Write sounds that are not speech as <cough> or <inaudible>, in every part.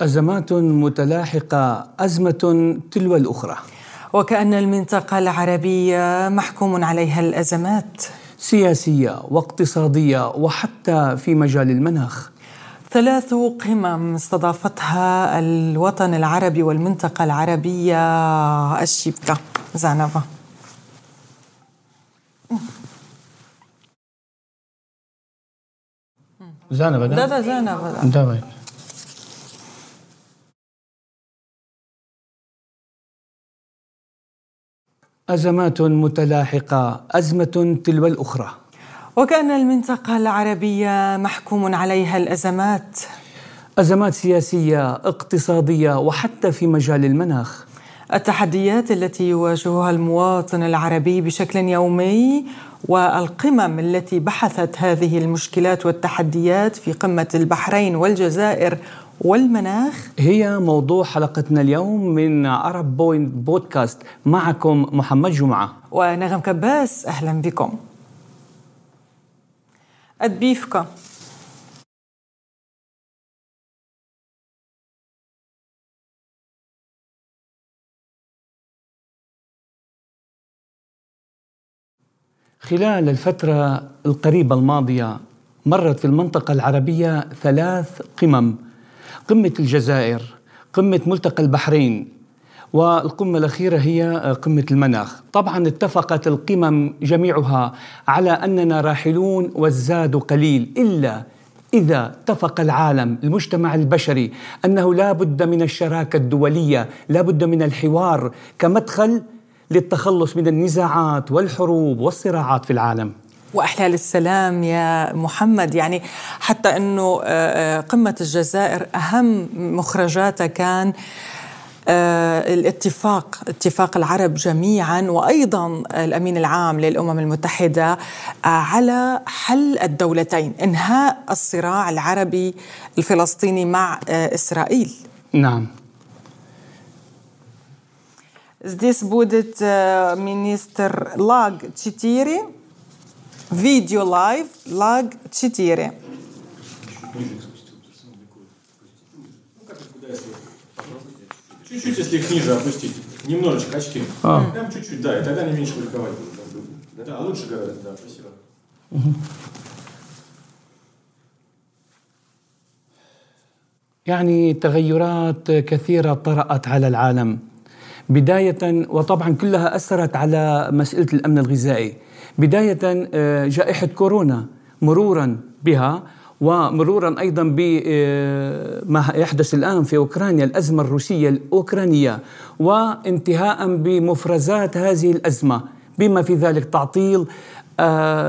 أزمات متلاحقة أزمة تلو الأخرى. وكأن المنطقة العربية محكوم عليها الأزمات. سياسية واقتصادية وحتى في مجال المناخ. ثلاث قمم استضافتها الوطن العربي والمنطقة العربية. الشبكة زعنفة. زعنفة لا لا زعنفة أزمات متلاحقة أزمة تلو الأخرى. وكأن المنطقة العربية محكوم عليها الأزمات. أزمات سياسية اقتصادية وحتى في مجال المناخ. التحديات التي يواجهها المواطن العربي بشكل يومي والقمم التي بحثت هذه المشكلات والتحديات في قمة البحرين والجزائر والمناخ. هي موضوع حلقتنا اليوم من عرب بوينت بودكاست. معكم محمد جمعة. ونغم كباس أهلا بكم. أدبيفكا خلال الفترة القريبة الماضية مرت في المنطقة العربية ثلاث قمم. قمة الجزائر قمة ملتقى البحرين والقمة الأخيرة هي قمة المناخ. طبعا اتفقت القمم جميعها على أننا راحلون والزاد قليل إلا إذا اتفق العالم المجتمع البشري أنه لا بد من الشراكة الدولية لا بد من الحوار كمدخل للتخلص من النزاعات والحروب والصراعات في العالم. واحلال السلام يا محمد يعني حتى انه آه، آه، قمه الجزائر اهم مخرجاتها كان آه، الاتفاق اتفاق العرب جميعا وايضا الامين العام للامم المتحده على حل الدولتين انهاء الصراع العربي الفلسطيني مع اسرائيل نعم Здесь будет министр Лаг 4 Видео лайв лаг 4. Чуть-чуть, если их ниже опустить. Немножечко очки. А. Прям чуть-чуть, да, и тогда они меньше публиковать будут. Да, лучше говорят, да, спасибо. Угу. يعني تغيرات كثيرة طرأت على العالم بداية وطبعا كلها أثرت على مسألة الأمن الغذائي بداية آه، جائحة كورونا مرورا بها ومرورا أيضا بما آه، يحدث الآن في أوكرانيا الأزمة الروسية الأوكرانية وانتهاء بمفرزات هذه الأزمة بما في ذلك تعطيل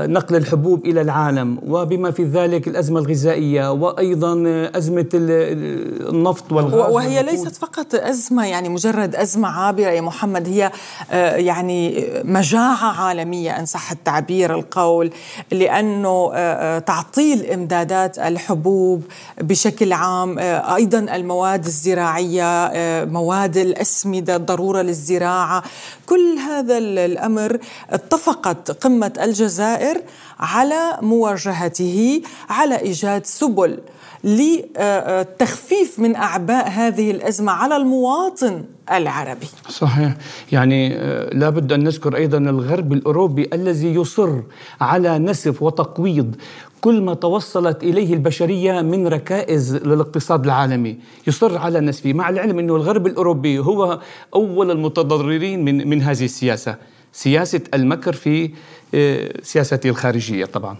نقل الحبوب إلى العالم وبما في ذلك الأزمة الغذائية وأيضا أزمة النفط والغاز وهي ليست فقط أزمة يعني مجرد أزمة عابرة يا محمد هي آه، يعني مجاعة عالمية إن صح التعبير القول لأنه آه، تعطيل إمدادات الحبوب بشكل عام أيضا المواد الزراعية مواد الأسمدة الضرورة للزراعة. كل هذا الأمر اتفقت قمة الجزائر على مواجهته على إيجاد سبل لتخفيف من أعباء هذه الأزمة على المواطن العربي. صحيح، يعني آه، لابد أن نذكر أيضا الغرب الأوروبي الذي يصر على نسف وتقويض كل ما توصلت إليه البشرية من ركائز للاقتصاد العالمي، يصر على نسفه، مع العلم أنه الغرب الأوروبي هو أول المتضررين من من هذه السياسة. سياسة المكر في آه، سياسته الخارجية طبعا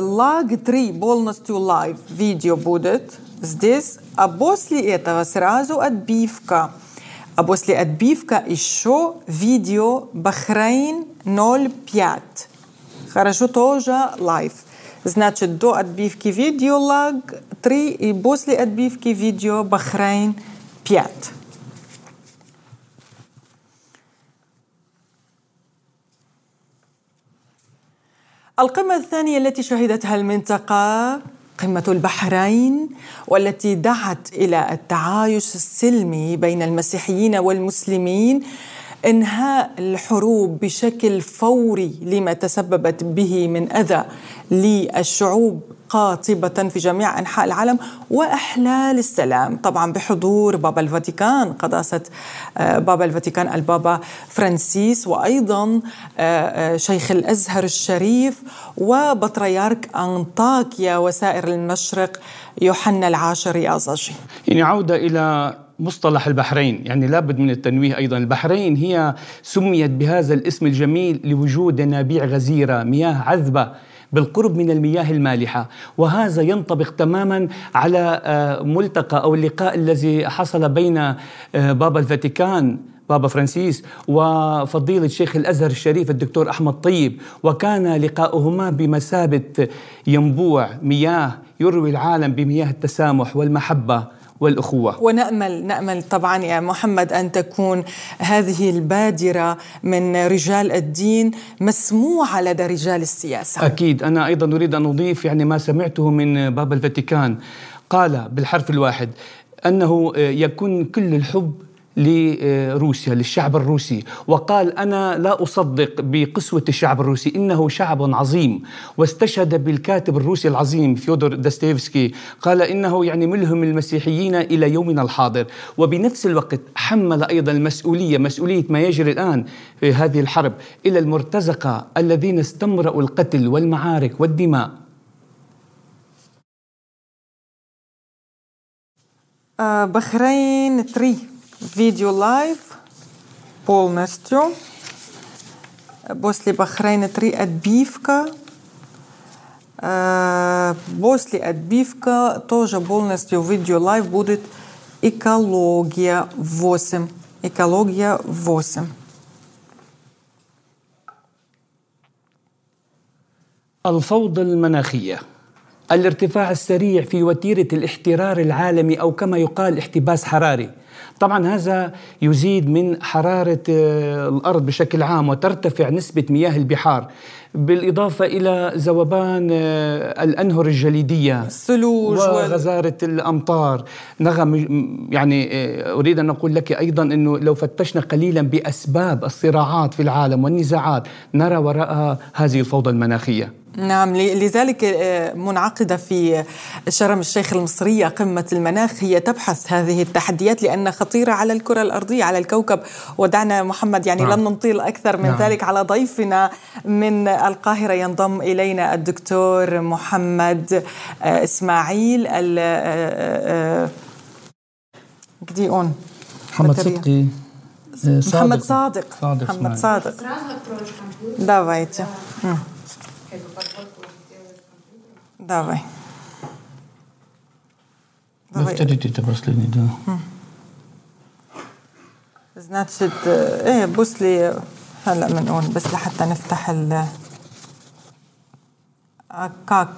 Лаг 3 полностью лайв видео будет здесь, а после этого сразу отбивка. А после отбивка еще видео Бахрейн 05. Хорошо, тоже лайв. Значит, до отбивки видео лаг 3 и после отбивки видео Бахрейн 5. القمة الثانية التي شهدتها المنطقة قمة البحرين والتي دعت إلى التعايش السلمي بين المسيحيين والمسلمين إنهاء الحروب بشكل فوري لما تسببت به من أذى للشعوب قاطبة في جميع أنحاء العالم وإحلال السلام. طبعا بحضور بابا الفاتيكان قداسة آه، بابا الفاتيكان البابا فرانسيس وأيضا آه، آه، شيخ الأزهر الشريف وبطريرك أنطاكيا وسائر المشرق يوحنا العاشر يازجي يعني عودة إلى مصطلح البحرين. يعني لابد من التنويه أيضا. البحرين هي سميت بهذا الاسم الجميل لوجود ينابيع غزيرة مياه عذبة. بالقرب من المياه المالحة. وهذا ينطبق تماما على آه، ملتقى أو اللقاء الذي حصل بين آه، بابا الفاتيكان بابا فرانسيس وفضيلة شيخ الأزهر الشريف الدكتور أحمد طيب. وكان لقاؤهما بمثابة ينبوع مياه يروي العالم بمياه التسامح والمحبة. والأخوة. ونأمل نأمل طبعا يا محمد أن تكون هذه البادرة من رجال الدين مسموعة لدى رجال السياسة. أكيد. أنا أيضا أريد أن أضيف يعني ما سمعته من بابا الفاتيكان. قال بالحرف الواحد أنه يكون كل الحب لروسيا للشعب الروسي. وقال أنا لا أصدق بقسوة الشعب الروسي إنه شعب عظيم. واستشهد بالكاتب الروسي العظيم فيودور داستيفسكي قال إنه يعني ملهم المسيحيين إلى يومنا الحاضر. وبنفس الوقت حمل أيضا المسؤوليه مسؤولية ما يجري الآن في هذه الحرب إلى المرتزقة الذين استمرأوا القتل والمعارك والدماء. آه، بحرين تري. видео лайв полностью. После Бахрейна 3 отбивка. После отбивка тоже полностью видео лайв будет экология 8. Экология 8. الفوضى المناخيه الارتفاع السريع في وتيرة الاحترار العالمي أو كما يقال احتباس حراري. طبعا هذا يزيد من حرارة آه، الأرض بشكل عام وترتفع نسبة مياه البحار بالإضافة إلى ذوبان آه، الأنهر الجليدية الثلوج وغزارة الأمطار. نغم يعني آه، أريد أن أقول لك أيضا أنه لو فتشنا قليلا بأسباب الصراعات في العالم والنزاعات نرى وراءها هذه الفوضى المناخية. نعم لذلك آه، منعقدة في شرم الشيخ المصرية قمة المناخ. هي تبحث هذه التحديات لأنها خطيرة على الكرة الأرضية على الكوكب. ودعنا محمد يعني نعم. لن نطيل أكثر من نعم. ذلك على ضيفنا من القاهرة ينضم إلينا الدكتور محمد آه، إسماعيل جدي أون. محمد صدقي صادق. محمد صادق, صادق محمد صادق. Давайте. Давай. Повторите это последний, да. Значит, ايه بص لي هلا بنقول بس لحتى نفتح ال كاك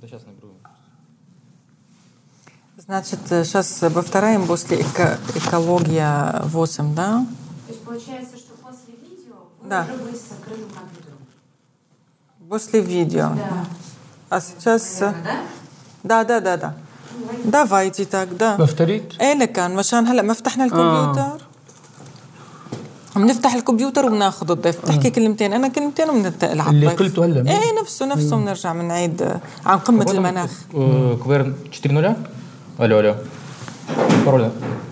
Да сейчас наберу. Значит, сейчас повторяем после эко экология 8, да? То есть получается, что после видео вы да. уже будете с открытым компьютером? После видео. Да. А сейчас... Наверное, да? Да, да, да, да. Давайте так, да. повторить ايه كان مشان هلا ما فتحنا الكمبيوتر آه. بنفتح الكمبيوتر وبناخذ الضيف بتحكي كلمتين انا كلمتين وبننتقل على الضيف اللي قلته هلا ايه نفسه نفسه بنرجع بنعيد عن قمه المناخ كويرن 4 0 алло алло пароль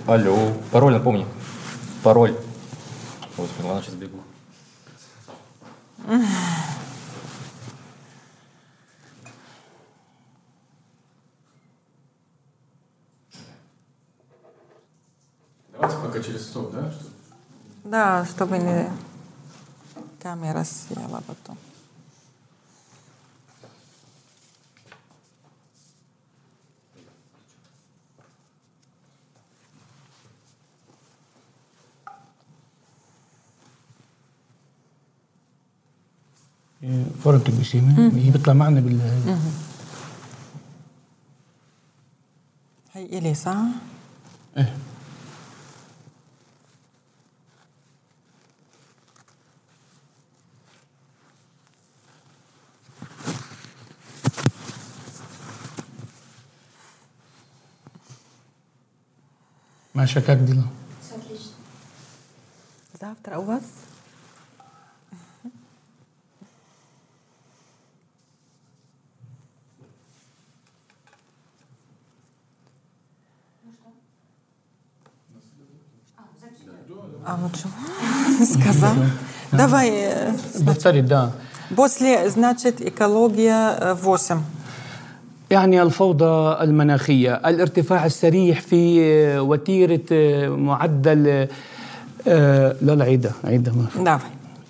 алло пароль напомни пароль Господи, ладно, сейчас бегу. Пока через стоп, да? Что? Да, чтобы не камера съела потом. فرنت البسيمة هي بيطلع معنا بال هي إلي صح؟ إيه. Маша, как дела? Все отлично. Завтра у вас? А вот что? Сказал. Давай. Э, Повтори, да. После, значит, экология э, 8. يعني الفوضى المناخية الارتفاع السريع في آه، وتيرة آه، معدل آه، لا لا عيدة عيدة ما نعم.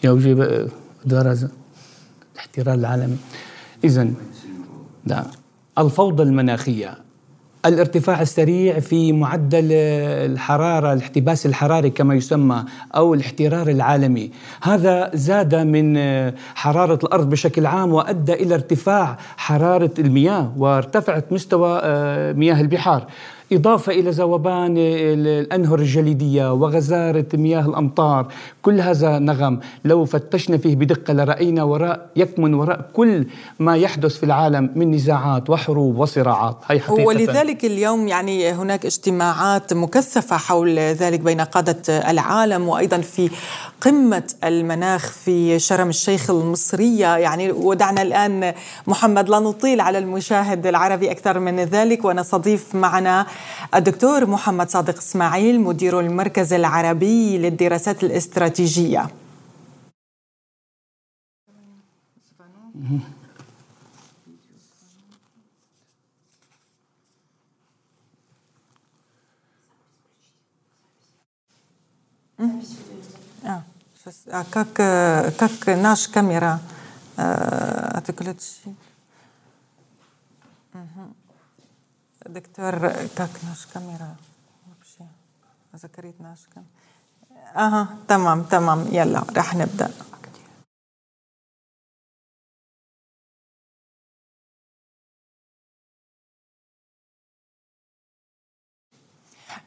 يوجب درجة الاحترار العالمي. إذا نعم. الفوضى المناخية الارتفاع السريع في معدل الحرارة الاحتباس الحراري كما يسمى أو الاحترار العالمي. هذا زاد من حرارة الأرض بشكل عام وأدى إلى ارتفاع حرارة المياه وارتفعت مستوى آه، مياه البحار. إضافة إلى ذوبان الأنهر الجليدية وغزارة مياه الأمطار كل هذا نغم. لو فتشنا فيه بدقة لرأينا وراء يكمن وراء كل ما يحدث في العالم من نزاعات وحروب وصراعات. هي حقيقة. ولذلك اليوم يعني هناك اجتماعات مكثفة حول ذلك بين قادة العالم وأيضا في قمة المناخ في شرم الشيخ المصرية. يعني ودعنا الآن محمد لا نطيل على المشاهد العربي أكثر من ذلك ونستضيف معنا الدكتور محمد صادق إسماعيل مدير المركز العربي للدراسات الاستراتيجية А, сейчас, а как, э, как наш камера э, отключить? Мгм. Доктор, как наш камера вообще закрыть наш камера? اها تمام تمام يلا رح نبدا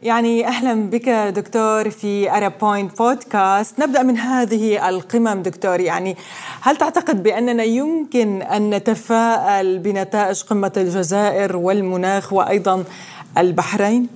يعني أهلا بك دكتور في ارب بوينت بودكاست نبدأ من هذه القمم دكتور. يعني هل تعتقد بأننا يمكن أن نتفائل بنتائج قمة الجزائر والمناخ وأيضا البحرين؟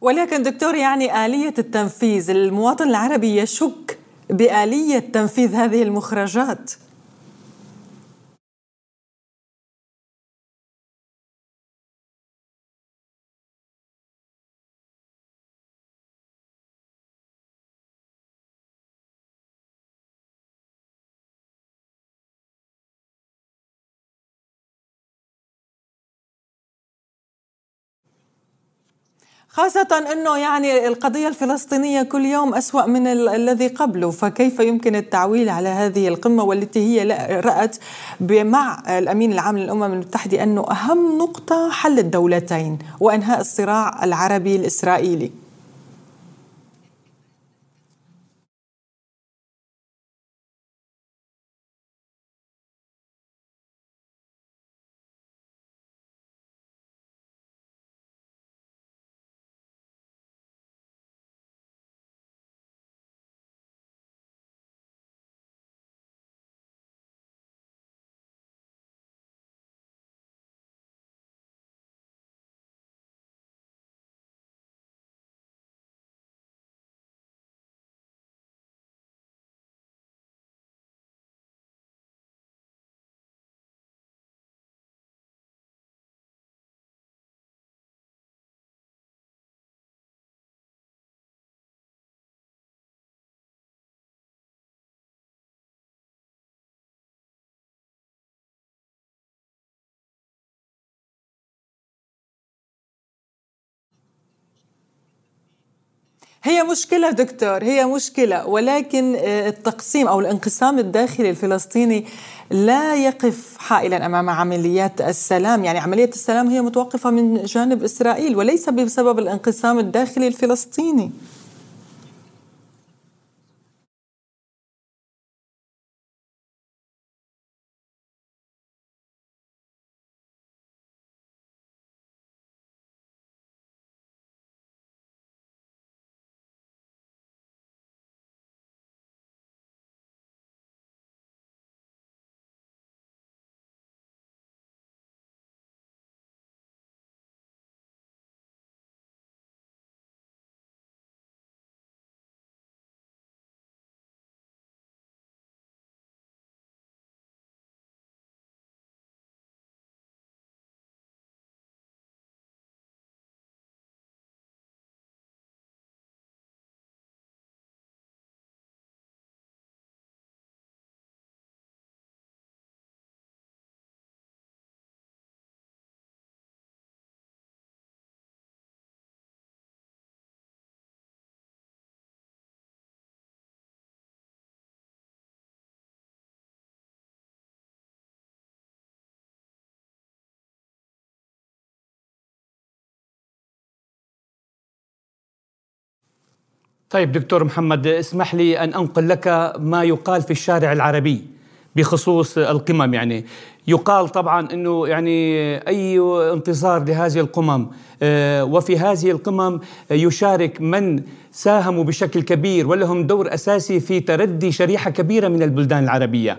ولكن دكتور يعني آلية التنفيذ المواطن العربي يشك بآلية تنفيذ هذه المخرجات. خاصة أنه يعني القضية الفلسطينية كل يوم أسوأ من الذي قبله فكيف يمكن التعويل على هذه القمة والتي هي رأت مع الأمين العام للأمم المتحدة أنه أهم نقطة حل الدولتين وإنهاء الصراع العربي الإسرائيلي؟ هي مشكلة دكتور هي مشكلة ولكن آه، التقسيم أو الانقسام الداخلي الفلسطيني لا يقف حائلا أمام عمليات السلام. يعني عملية السلام هي متوقفة من جانب إسرائيل وليس بسبب الانقسام الداخلي الفلسطيني. طيب دكتور محمد اسمح لي أن أنقل لك ما يقال في الشارع العربي بخصوص القمم يعني يقال طبعا إنه يعني أي انتصار لهذه القمم آه، وفي هذه القمم يشارك من ساهموا بشكل كبير ولهم دور أساسي في تردي شريحة كبيرة من البلدان العربية.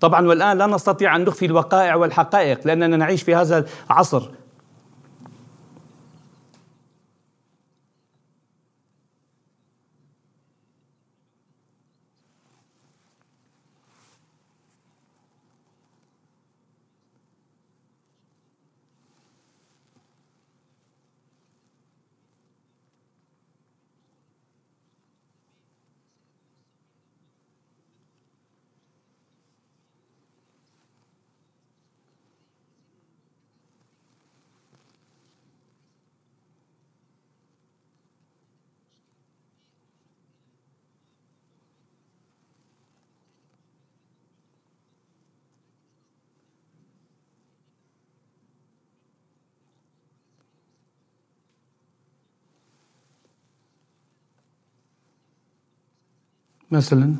طبعا والآن لا نستطيع أن نخفي الوقائع والحقائق لأننا نعيش في هذا العصر مثلا.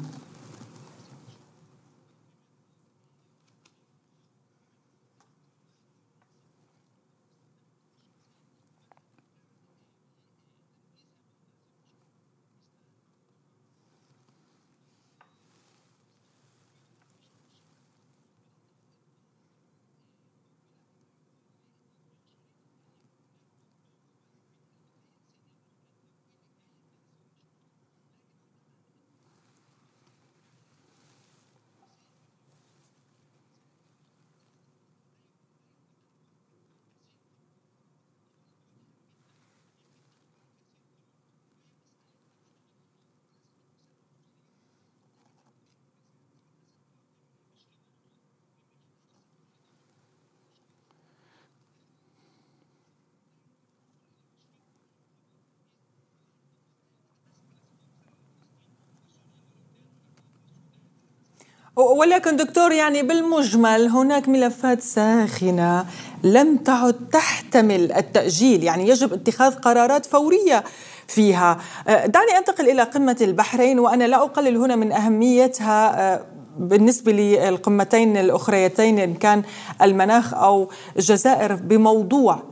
ولكن دكتور يعني بالمجمل هناك ملفات ساخنة لم تعد تحتمل التأجيل. يعني يجب اتخاذ قرارات فورية فيها. آه، دعني أنتقل إلى قمة البحرين وأنا لا أقلل هنا من أهميتها آه، بالنسبة للقمتين الأخريتين إن كان المناخ أو الجزائر بموضوع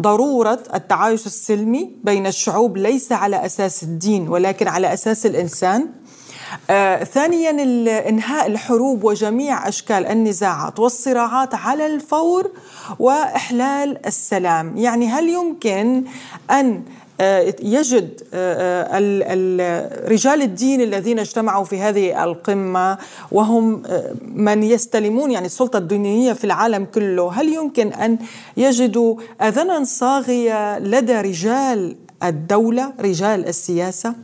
ضرورة التعايش السلمي بين الشعوب ليس على أساس الدين ولكن على أساس الإنسان. آه، ثانيا إنهاء الحروب وجميع أشكال النزاعات والصراعات على الفور وإحلال السلام يعني هل يمكن أن آه، يجد آه، رجال الدين الذين اجتمعوا في هذه القمة وهم من يستلمون يعني السلطة الدينية في العالم كله، هل يمكن أن يجدوا اذنا صاغية لدى رجال الدولة، رجال السياسة؟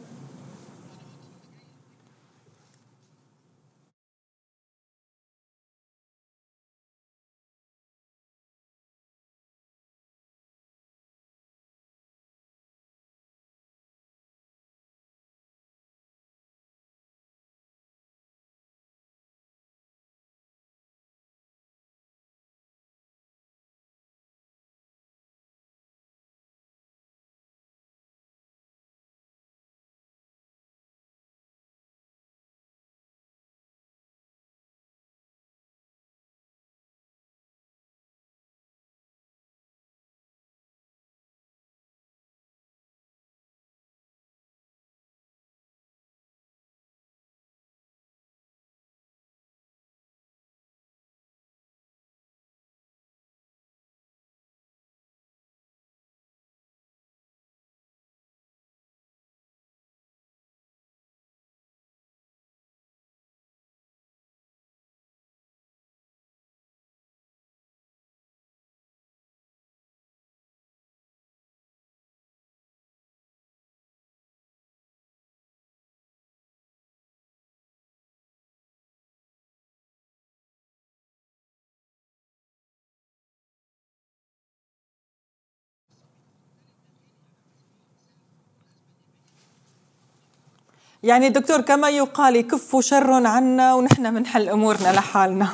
يعني دكتور كما يقال يكفوا شر عنا ونحن بنحل امورنا لحالنا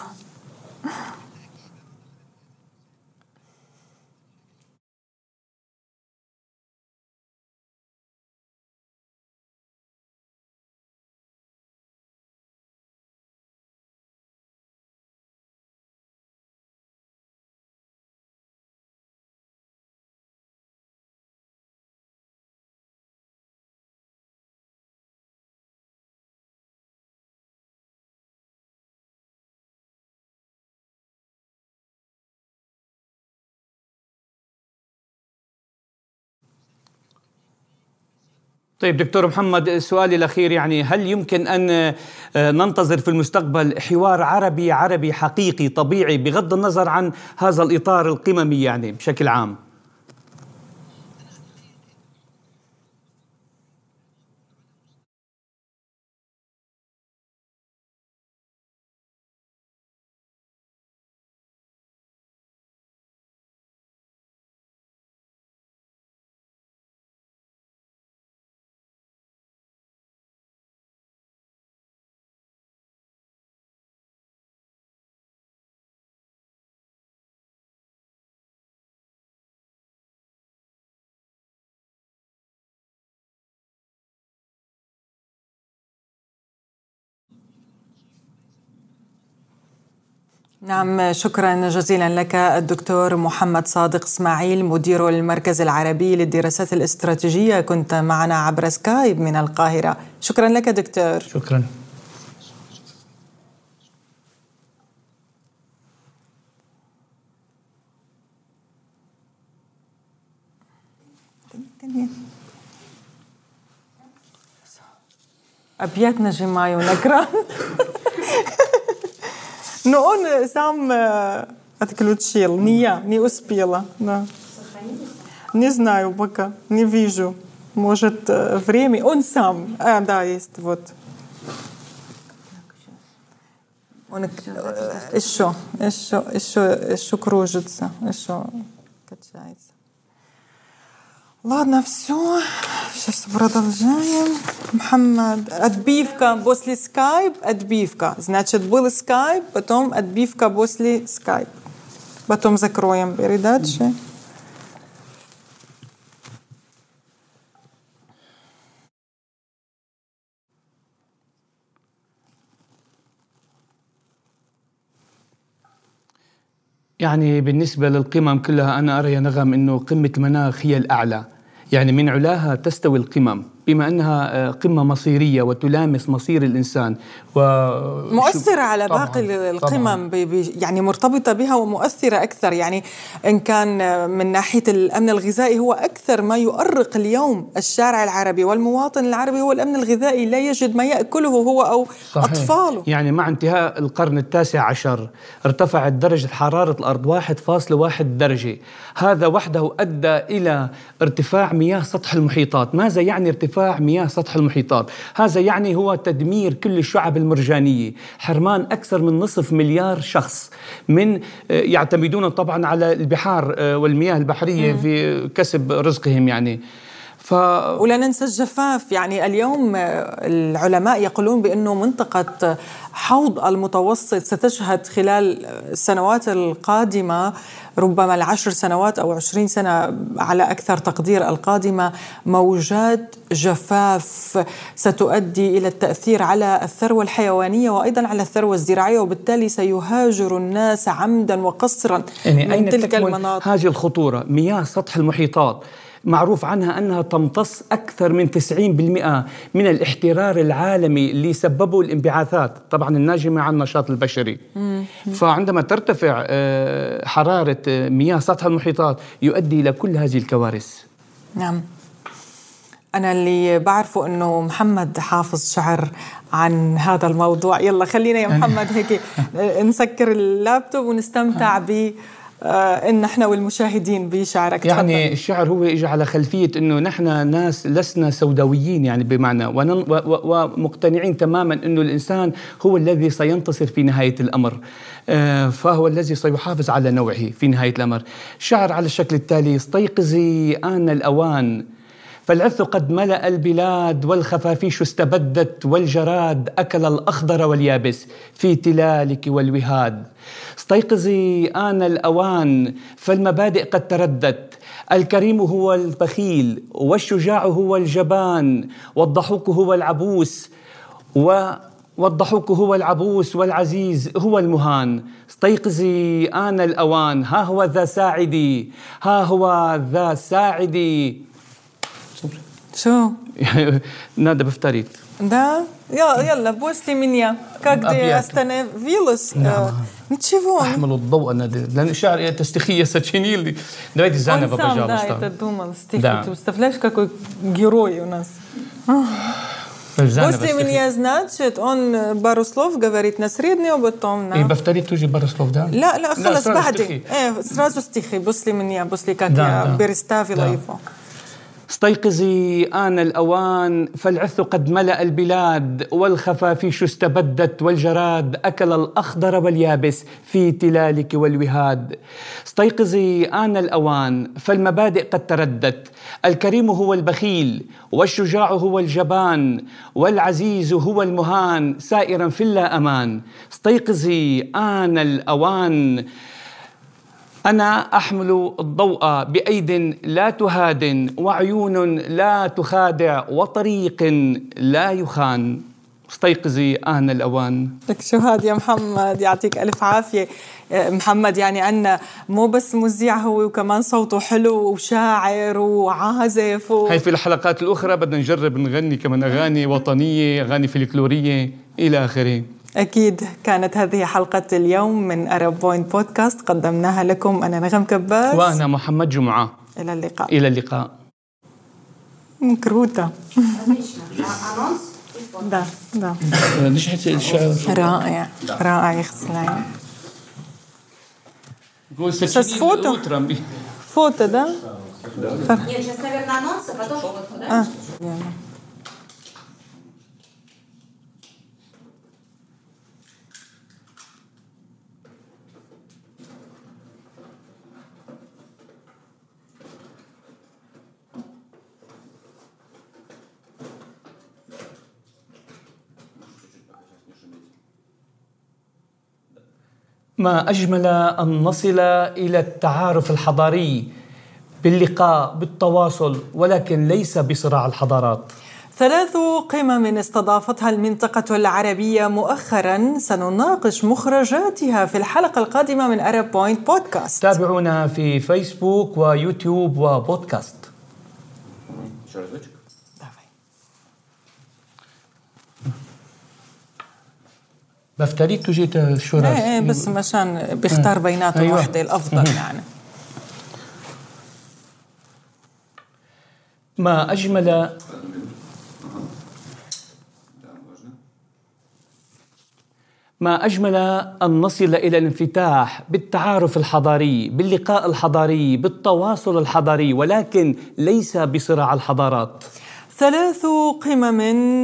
طيب دكتور محمد سؤالي الأخير يعني هل يمكن أن آه، ننتظر في المستقبل حوار عربي عربي حقيقي طبيعي بغض النظر عن هذا الإطار القممي يعني بشكل عام؟ نعم شكرا جزيلا لك الدكتور محمد صادق إسماعيل مدير المركز العربي للدراسات الاستراتيجية. كنت معنا عبر سكايب من القاهرة. شكرا لك دكتور. شكرا. أبيات نجماي ونكران <laughs> No on sam отключил, не я, не успела. Да. Не знаю пока, не вижу. Может, время, он сам. А, да, есть, вот. Он еще, еще, еще, еще кружится, еще качается. Ладно, все. Сейчас продолжаем. Мухаммад. Отбивка после скайп. Отбивка. Значит, был скайп, потом отбивка после скайп. Потом закроем передачи. يعني بالنسبة للقمم كلها أنا أرى يا نغم أنه قمة المناخ هي الأعلى يعني من علاها تستوي القمم. بما أنها آه، قمة مصيرية وتلامس مصير الإنسان و مؤثرة على طبعاً باقي القمم يعني مرتبطة بها ومؤثرة أكثر. يعني إن كان من ناحية الأمن الغذائي هو أكثر ما يؤرق اليوم الشارع العربي والمواطن العربي هو الأمن الغذائي لا يجد ما يأكله هو أو صحيح. أطفاله. يعني مع انتهاء القرن التاسع عشر ارتفعت درجة حرارة الأرض 1.1 درجة. هذا وحده أدى إلى ارتفاع مياه سطح المحيطات. ماذا يعني ارتفاع ارتفاع مياه سطح المحيطات. هذا يعني هو تدمير كل الشعب المرجانية. حرمان أكثر من نصف مليار شخص. من آه، يعتمدون طبعا على البحار آه، والمياه البحرية في كسب رزقهم يعني. ف... ولا ننسى الجفاف. يعني اليوم العلماء يقولون بأنه منطقة حوض المتوسط ستشهد خلال السنوات القادمة ربما العشر سنوات أو عشرين سنة على أكثر تقدير القادمة موجات جفاف ستؤدي إلى التأثير على الثروة الحيوانية وأيضا على الثروة الزراعية وبالتالي سيهاجر الناس عمدا وقصرا يعني من أين تلك المناطق. هذه الخطورة؟ مياه سطح المحيطات. معروف عنها أنها تمتص أكثر من 90% من الاحترار العالمي اللي سببه الانبعاثات. طبعا الناجمة عن النشاط البشري. فعندما ترتفع آه، حرارة آه، مياه سطح المحيطات يؤدي إلى كل هذه الكوارث. نعم. أنا اللي بعرفه أنه محمد حافظ شعر عن هذا الموضوع. يلا خلينا يا محمد هيك نسكر اللابتوب ونستمتع ب آه، إن إحنا والمشاهدين بشعرك. يعني تفضل. الشعر هو اجى على خلفية إنه نحن ناس لسنا سوداويين يعني بمعنى ومقتنعين تماما إنه الإنسان هو الذي سينتصر في نهاية الأمر. آه، فهو الذي سيحافظ على نوعه في نهاية الأمر. شعر على الشكل التالي استيقظي آن الأوان. فالعث قد ملأ البلاد والخفافيش استبدت والجراد أكل الأخضر واليابس في تلالك والوهاد. استيقظي آن الأوان فالمبادئ قد تردت. الكريم هو البخيل والشجاع هو الجبان والضحوك هو العبوس و والضحوك هو العبوس والعزيز هو المهان. استيقظي آن الأوان ها هو ذا ساعدي ها هو ذا ساعدي. شو؟ <laughs> نادى بفتريت Да? يلا после меня. Как ты остановилась? Ничего. أحمل الضوء نادى لأن شعر تستخية сочинили. Давайте заново, Он сам, да, это думал. Стихи. Да. Ты представляешь, какой герой у нас? После меня, значит, он пару слов говорит на среднюю, потом на... И повторит тоже пару слов, да? لا لا خلص بعدين. ايه сразу стихи, после меня, после как я переставила его. استيقظي آن الأوان فالعث قد ملأ البلاد والخفافيش استبدت والجراد أكل الأخضر واليابس في تلالك والوهاد. استيقظي آن الأوان فالمبادئ قد تردت. الكريم هو البخيل والشجاع هو الجبان والعزيز هو المهان سائرا في اللا أمان. استيقظي آن الأوان أنا أحمل الضوء بأيد لا تهادن وعيون لا تخادع وطريق لا يخان. استيقظي آن الأوان. لك شو هاد يا محمد؟ يعطيك ألف عافية. محمد يعني عنا مو بس مذيع هو وكمان صوته حلو وشاعر وعازف و... هاي في الحلقات الأخرى بدنا نجرب نغني كمان أغاني وطنية أغاني فلكلورية إلى آخره. أكيد كانت هذه حلقة اليوم من أرب بوينت بودكاست قدمناها لكم أنا نغم كباس وأنا محمد جمعة إلى اللقاء إلى اللقاء كروتة <laughs> Да, да. رائع رائع يغسل العين Сейчас фото? Фото, да? Нет, сейчас, наверное, анонс, а потом фото, да? А, ما أجمل أن نصل إلى التعارف الحضاري باللقاء بالتواصل ولكن ليس بصراع الحضارات. ثلاث قمم استضافتها المنطقة العربية مؤخرا. سنناقش مخرجاتها في الحلقة القادمة من Arab Point بودكاست تابعونا في فيسبوك ويوتيوب وبودكاست. بفتريت جيت شو إيه إيه بس مشان بيختار بيناتهم أيوة. وحدة الأفضل يعني. ما أجمل ما أجمل أن نصل إلى الانفتاح بالتعارف الحضاري باللقاء الحضاري بالتواصل الحضاري ولكن ليس بصراع الحضارات. ثلاث قمم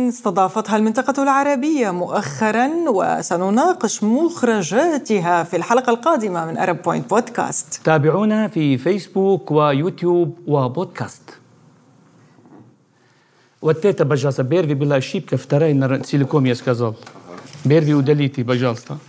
استضافتها المنطقة العربية مؤخرا وسنناقش مخرجاتها في الحلقة القادمة من أرب بوينت بودكاست تابعونا في فيسبوك ويوتيوب وبودكاست От это, пожалуйста, Берви была ошибка, вторая на силиком я сказал. Берви удалите, пожалуйста.